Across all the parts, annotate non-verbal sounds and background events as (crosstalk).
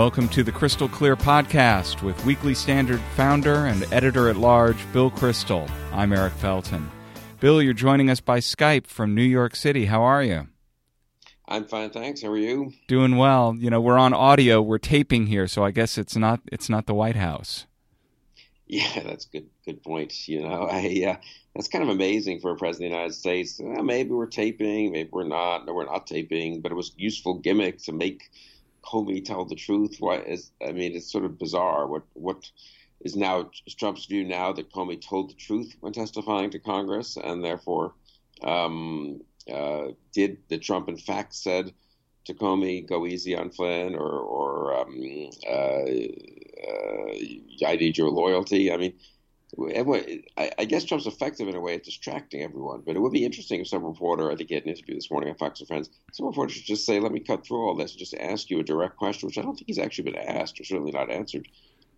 Welcome to the Kristol Clear Podcast with Weekly Standard founder and editor at large, Bill Kristol. I'm Eric Felten. Bill, you're joining us by Skype from New York City. How are you? I'm fine, thanks. How are you? Doing well. You know, we're on audio. We're taping here, so I guess it's not it's not the White House. Yeah, that's good. Good point. You know, I uh, that's kind of amazing for a president of the United States. Uh, maybe we're taping, maybe we're not. No, we're not taping. But it was useful gimmick to make Comey tell the truth? Why is I mean, it's sort of bizarre. What what is now Trump's view now that Comey told the truth when testifying to Congress, and therefore um, uh, did the Trump in fact said to Comey, "Go easy on Flynn," or or um, uh, uh, "I need your loyalty." I mean, I, guess Trump's effective in a way at distracting everyone. But it would be interesting if some reporter, I think he had an interview this morning on Fox and Friends, some reporter should just say, let me cut through all this and just ask you a direct question, which I don't think he's actually been asked or certainly not answered.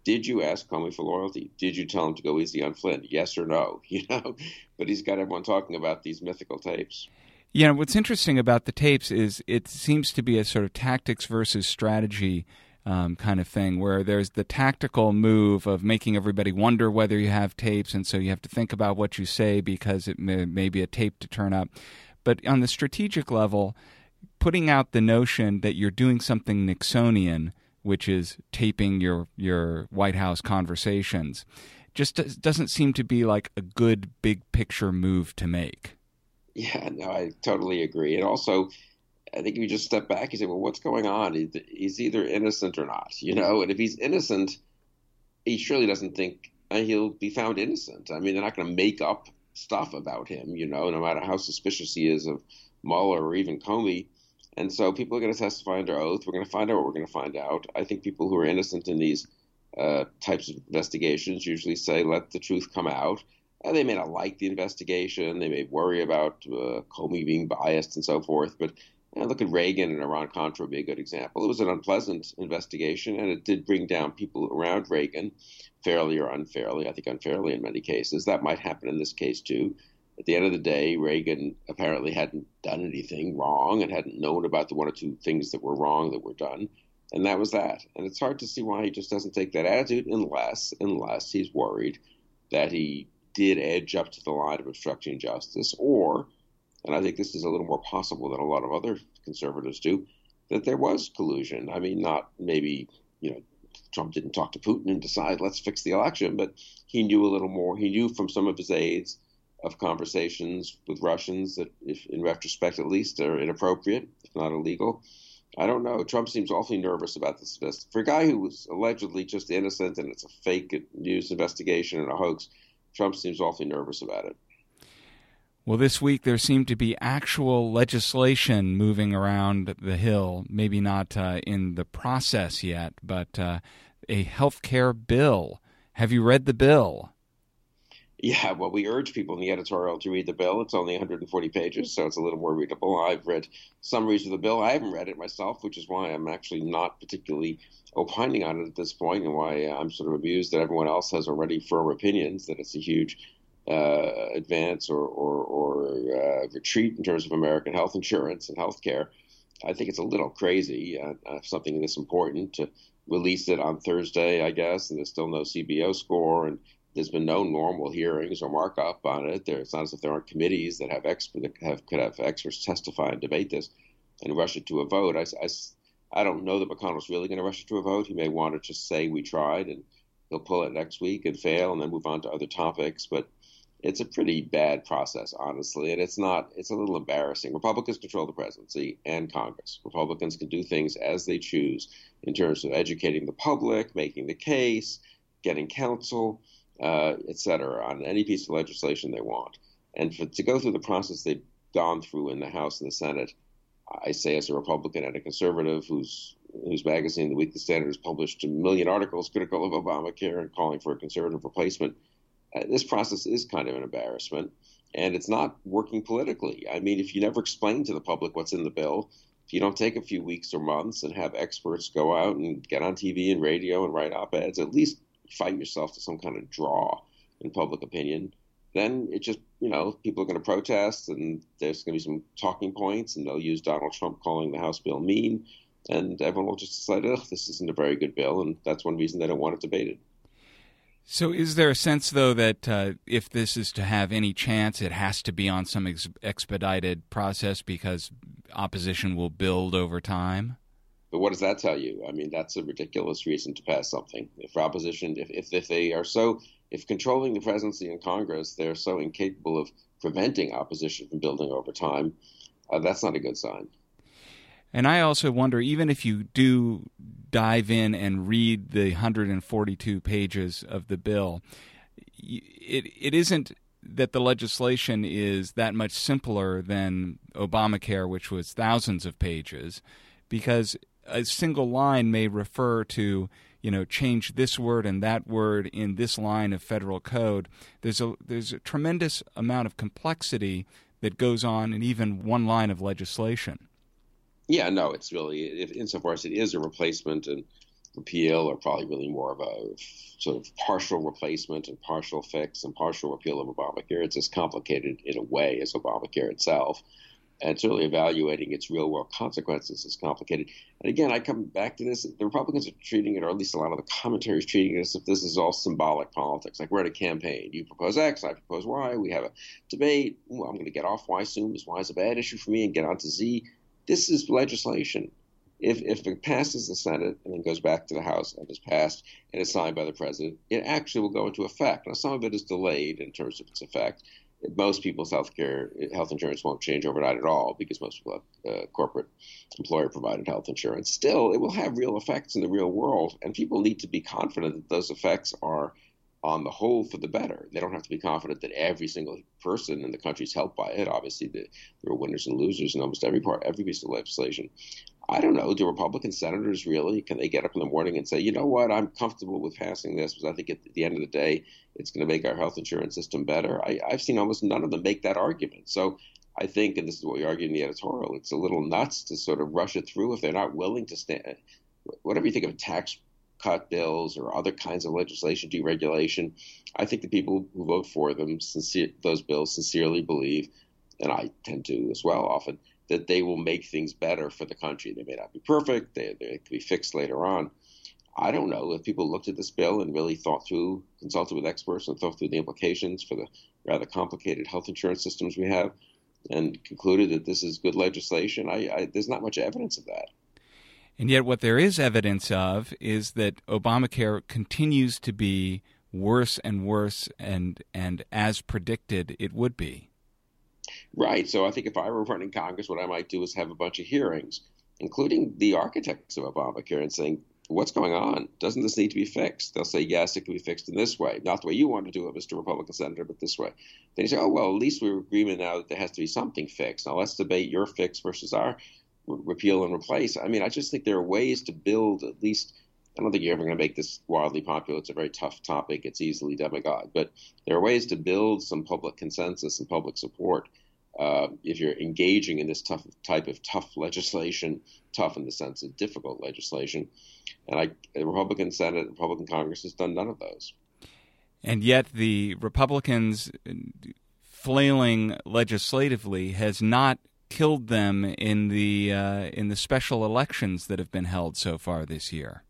Did you ask Comey for loyalty? Did you tell him to go easy on Flynn? Yes or no? (laughs) You know, but he's got everyone talking about these mythical tapes. Yeah, what's interesting about the tapes is it seems to be a sort of tactics versus strategy um, kind of thing, where there's the tactical move of making everybody wonder whether you have tapes, and so you have to think about what you say because it may, may be a tape to turn up. But on the strategic level, putting out the notion that you're doing something Nixonian, which is taping your your White House conversations, just doesn't seem to be like a good big picture move to make. Yeah, no, I totally agree. And also, I think if you just step back, you say, well, what's going on? He's either innocent or not, you know? And if he's innocent, he surely doesn't think uh, he'll be found innocent. I mean, they're not going to make up stuff about him, you know, no matter how suspicious he is of Mueller or even Comey. And so people are going to testify under oath. We're going to find out what we're going to find out. I think people who are innocent in these uh, types of investigations usually say, let the truth come out. They may not like the investigation. They may worry about uh, Comey being biased and so forth. But look at Reagan and Iran Contra would be a good example. It was an unpleasant investigation, and it did bring down people around Reagan, fairly or unfairly. I think unfairly in many cases. That might happen in this case too. At the end of the day, Reagan apparently hadn't done anything wrong and hadn't known about the one or two things that were wrong that were done, and that was that. And it's hard to see why he just doesn't take that attitude unless unless he's worried that he did edge up to the line of obstructing justice or and I think this is a little more possible than a lot of other conservatives do, that there was collusion. I mean, not maybe, you know, Trump didn't talk to Putin and decide, let's fix the election, but he knew a little more. He knew from some of his aides of conversations with Russians that, if, in retrospect at least, are inappropriate, if not illegal. I don't know. Trump seems awfully nervous about this. For a guy who was allegedly just innocent and it's a fake news investigation and a hoax, Trump seems awfully nervous about it. Well, this week there seemed to be actual legislation moving around the Hill, maybe not uh, in the process yet, but uh, a health care bill. Have you read the bill? Yeah, well, we urge people in the editorial to read the bill. It's only 140 pages, so it's a little more readable. I've read summaries of the bill. I haven't read it myself, which is why I'm actually not particularly opining on it at this point, and why I'm sort of amused that everyone else has already firm opinions that it's a huge uh, advance or, or, or uh, retreat in terms of American health insurance and health care. I think it's a little crazy, uh, uh, something this important to release it on Thursday, I guess, and there's still no CBO score, and there's been no normal hearings or markup on it. There, it's not as if there aren't committees that have expert that have could have experts testify and debate this and rush it to a vote. I, I, I don't know that McConnell's really going to rush it to a vote. He may want to just say we tried and he'll pull it next week and fail and then move on to other topics, but it's a pretty bad process, honestly, and it's not. It's a little embarrassing. Republicans control the presidency and Congress. Republicans can do things as they choose in terms of educating the public, making the case, getting counsel, uh, et cetera, on any piece of legislation they want. And for, to go through the process they've gone through in the House and the Senate, I say as a Republican and a conservative whose whose magazine, The Weekly Standard, has published a million articles critical of Obamacare and calling for a conservative replacement Uh, this process is kind of an embarrassment, and it's not working politically. I mean, if you never explain to the public what's in the bill, if you don't take a few weeks or months and have experts go out and get on TV and radio and write op eds, at least fight yourself to some kind of draw in public opinion, then it just, you know, people are going to protest and there's going to be some talking points and they'll use Donald Trump calling the House bill mean and everyone will just decide, ugh, this isn't a very good bill, and that's one reason they don't want it debated. So, is there a sense, though, that uh, if this is to have any chance, it has to be on some ex- expedited process because opposition will build over time? But what does that tell you? I mean, that's a ridiculous reason to pass something. If opposition, if, if, if they are so, if controlling the presidency and Congress, they're so incapable of preventing opposition from building over time, uh, that's not a good sign. And I also wonder, even if you do dive in and read the 142 pages of the bill, it it isn't that the legislation is that much simpler than Obamacare, which was thousands of pages, because a single line may refer to you know change this word and that word in this line of federal code. There's a there's a tremendous amount of complexity that goes on in even one line of legislation. Yeah, no, it's really, insofar as it is a replacement and repeal, or probably really more of a sort of partial replacement and partial fix and partial repeal of Obamacare. It's as complicated in a way as Obamacare itself. And certainly evaluating its real world consequences is complicated. And again, I come back to this the Republicans are treating it, or at least a lot of the commentary is treating it as if this is all symbolic politics. Like we're at a campaign. You propose X, I propose Y, we have a debate. Ooh, I'm going to get off Y soon. Is Y is a bad issue for me and get on to Z this is legislation. If, if it passes the Senate and then goes back to the House and is passed and is signed by the president, it actually will go into effect. Now, some of it is delayed in terms of its effect. Most people's health care, health insurance won't change overnight at all because most people have uh, corporate employer provided health insurance. Still, it will have real effects in the real world, and people need to be confident that those effects are on the whole for the better. They don't have to be confident that every single person in the country is helped by it. Obviously, the, there are winners and losers in almost every part, every piece of legislation. I don't know. Do Republican senators really? Can they get up in the morning and say, you know what, I'm comfortable with passing this because I think at the end of the day, it's going to make our health insurance system better? I, I've seen almost none of them make that argument. So I think, and this is what we argue in the editorial, it's a little nuts to sort of rush it through if they're not willing to stand. Whatever you think of tax cut bills or other kinds of legislation, deregulation. I think the people who vote for them, sincere, those bills, sincerely believe, and I tend to as well often, that they will make things better for the country. They may not be perfect, they, they could be fixed later on. I don't know if people looked at this bill and really thought through, consulted with experts, and thought through the implications for the rather complicated health insurance systems we have, and concluded that this is good legislation. I, I, there's not much evidence of that. And yet, what there is evidence of is that Obamacare continues to be worse and worse, and and as predicted, it would be. Right. So I think if I were running Congress, what I might do is have a bunch of hearings, including the architects of Obamacare, and saying, "What's going on? Doesn't this need to be fixed?" They'll say, "Yes, it can be fixed in this way, not the way you want to do it, Mr. Republican Senator, but this way." Then you say, "Oh well, at least we're agreement now that there has to be something fixed. Now let's debate your fix versus our repeal and replace. I mean, I just think there are ways to build at least. I don't think you're ever going to make this wildly popular. It's a very tough topic. It's easily demagogue, but there are ways to build some public consensus and public support uh, if you're engaging in this tough type of tough legislation, tough in the sense of difficult legislation. And I, the Republican Senate, Republican Congress has done none of those. And yet, the Republicans flailing legislatively has not killed them in the uh, in the special elections that have been held so far this year.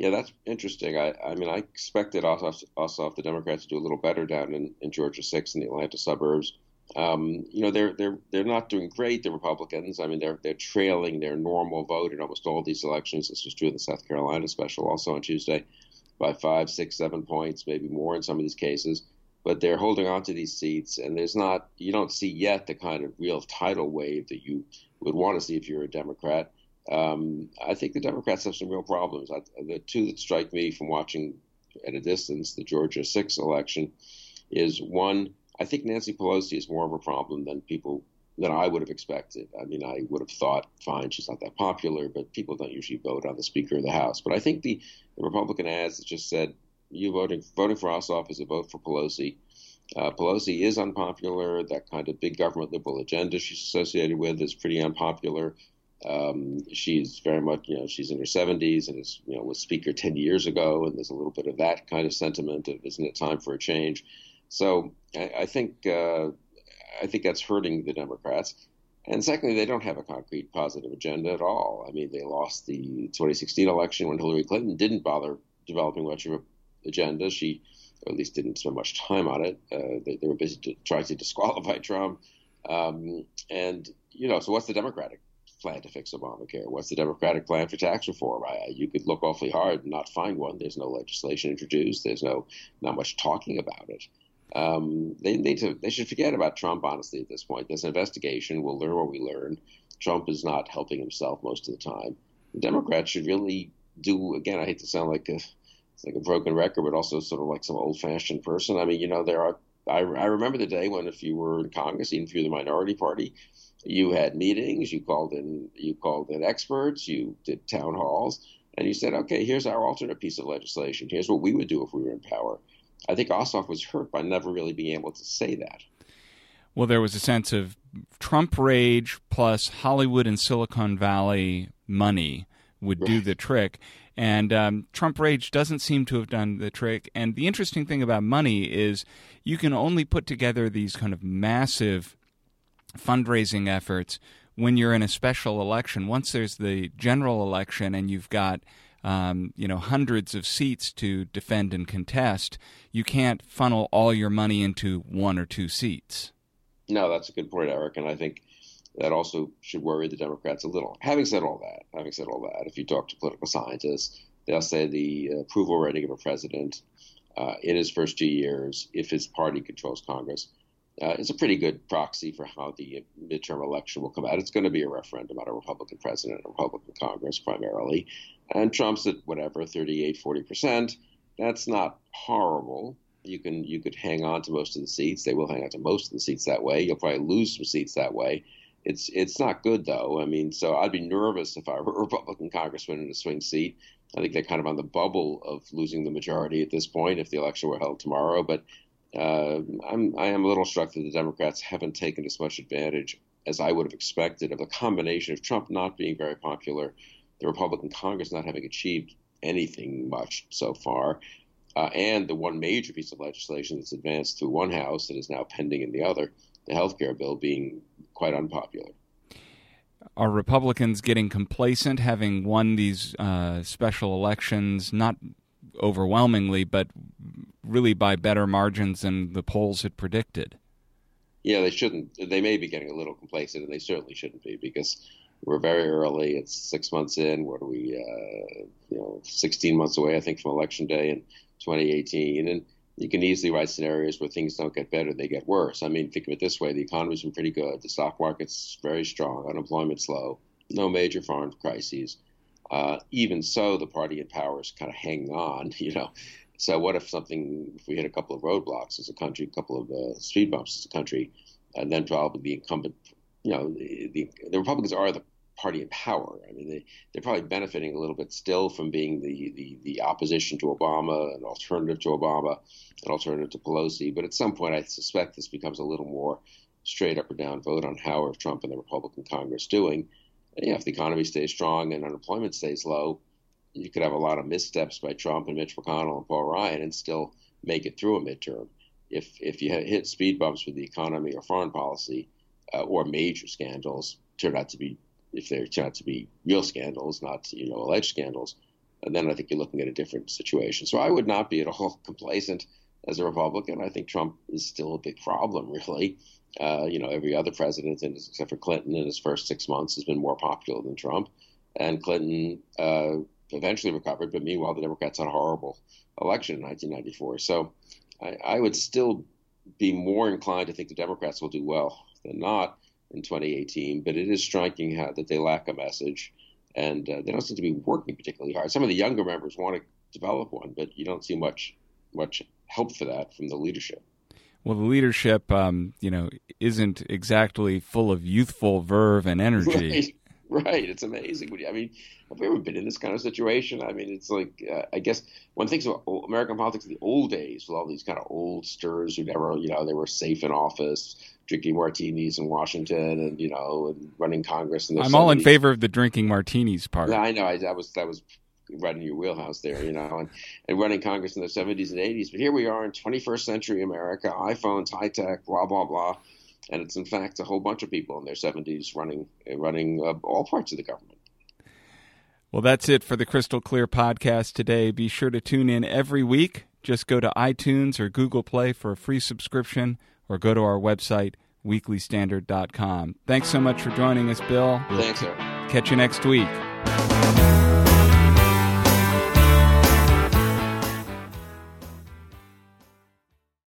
Yeah, that's interesting. I, I mean, I expected off the Democrats to do a little better down in, in Georgia six in the Atlanta suburbs. Um, you know, they're they're they're not doing great. The Republicans. I mean, they're they're trailing their normal vote in almost all these elections. This was true in the South Carolina special, also on Tuesday, by five, six, seven points, maybe more in some of these cases but they're holding on to these seats, and there's not you don't see yet the kind of real tidal wave that you would want to see if you're a Democrat. Um, I think the Democrats have some real problems. I, the two that strike me from watching at a distance the Georgia six election is one. I think Nancy Pelosi is more of a problem than people than I would have expected. I mean, I would have thought, fine, she's not that popular, but people don't usually vote on the Speaker of the House. But I think the, the Republican ads just said you voting voting for Ossoff is a vote for Pelosi. Uh, Pelosi is unpopular. That kind of big government liberal agenda she's associated with is pretty unpopular. Um, she's very much, you know, she's in her 70s and is, you know, was speaker 10 years ago, and there's a little bit of that kind of sentiment of isn't it time for a change? So I, I think uh, I think that's hurting the Democrats. And secondly, they don't have a concrete positive agenda at all. I mean, they lost the 2016 election when Hillary Clinton didn't bother developing much of an agenda. She, or at least, didn't spend much time on it. Uh, they, they, were busy to, trying to (laughs) disqualify Trump. Um, and, you know, so what's the Democratic plan to fix Obamacare? What's the Democratic plan for tax reform? I, you could look awfully hard and not find one. There's no legislation introduced. There's no not much talking about it. Um, they need to. They should forget about Trump. Honestly, at this point, this investigation. We'll learn what we learn. Trump is not helping himself most of the time. The Democrats should really do. Again, I hate to sound like a it's like a broken record, but also sort of like some old-fashioned person. I mean, you know, there are. I, I remember the day when, if you were in Congress, even if you're the minority party, you had meetings, you called in, you called in experts, you did town halls, and you said, okay, here's our alternate piece of legislation. Here's what we would do if we were in power. I think Ossoff was hurt by never really being able to say that. Well, there was a sense of Trump rage plus Hollywood and Silicon Valley money would do the trick. And um, Trump rage doesn't seem to have done the trick. And the interesting thing about money is you can only put together these kind of massive fundraising efforts when you're in a special election. Once there's the general election and you've got um, you know hundreds of seats to defend and contest, you can't funnel all your money into one or two seats. No, that's a good point, Eric, and I think that also should worry the Democrats a little. Having said all that, having said all that, if you talk to political scientists, they'll say the approval rating of a president uh, in his first two years, if his party controls Congress, uh, is a pretty good proxy for how the midterm election will come out. It's going to be a referendum on a Republican president a Republican Congress primarily. And Trump's at whatever, 38, 40%. That's not horrible. You can you could hang on to most of the seats. They will hang on to most of the seats that way. You'll probably lose some seats that way. It's it's not good though. I mean, so I'd be nervous if I (laughs) were a Republican congressman in a swing seat. I think they're kind of on the bubble of losing the majority at this point if the election were held tomorrow. But uh, I'm I am a little struck that the Democrats haven't taken as much advantage as I would have expected of the combination of Trump not being very popular, the Republican Congress not having achieved anything much so far, uh, and the one major piece of legislation that's advanced through one house that is now pending in the other, the health care bill, being quite unpopular. Are Republicans getting complacent, having won these uh, special elections, not overwhelmingly, but really by better margins than the polls had predicted? Yeah, they shouldn't. They may be getting a little complacent, and they certainly shouldn't be because we're very early. It's six months in. What are we? Uh, you know, 16 months away, I think, from election day in 2018, and you can easily write scenarios where things don't get better, they get worse. I mean, think of it this way: the economy's been pretty good, the stock market's very strong, unemployment's low, no major foreign crises. Uh, even so, the party in power is kind of hanging on, (laughs) you know. So what if something, if we hit a couple of roadblocks as a country, a couple of uh, speed bumps as a country, and then probably the incumbent, you know, the, the, the Republicans are the party in power. I mean, they, they're probably benefiting a little bit still from being the, the, the opposition to Obama, an alternative to Obama, an alternative to Pelosi. But at some point, I suspect this becomes a little more straight up or down vote on how are Trump and the Republican Congress doing. And, if the economy stays strong and unemployment stays low, you could have a lot of missteps by Trump and Mitch McConnell and Paul Ryan and still make it through a midterm. If if you hit speed bumps with the economy or foreign policy, uh, or major scandals turn out to be if they turn out to be real scandals, not you know alleged scandals, and then I think you're looking at a different situation. So I would not be at all (laughs) complacent as a Republican. I think Trump is still a big problem, (laughs) really. Uh, you know, every other president, except for Clinton, in his first six months, has been more popular than Trump, and Clinton uh, eventually recovered. But meanwhile, the Democrats had a horrible election in 1994. So I, I would still be more inclined to think the Democrats will do well than not in 2018, but it is striking how, that they lack a message and uh, they don't seem to be working particularly hard. Some of the younger members want to develop one, but you don't see much much help for that from the leadership. Well, the leadership, um, you know, isn't exactly full of youthful verve and energy. (laughs) Right, (laughs) right. It's amazing. I mean, have we ever been in this kind of situation? I mean, it's like uh, I guess one thinks about American politics in the old days with all these kind of old stirs who never, you know, they were safe in office drinking martinis in Washington and you know and running Congress. In I'm 70s. all in favor of the drinking martinis part. Yeah, I know. I, that was that was right in your wheelhouse there, you know, and, and running Congress in the 70s and 80s. But here we are in 21st century America, iPhones, high tech, blah blah blah. And it's in fact a whole bunch of people in their 70s running running uh, all parts of the government. Well, that's it for the Kristol Clear podcast today. Be sure to tune in every week. Just go to iTunes or Google Play for a free subscription or go to our website, weeklystandard.com. Thanks so much for joining us, Bill. Thanks, sir. Catch you next week.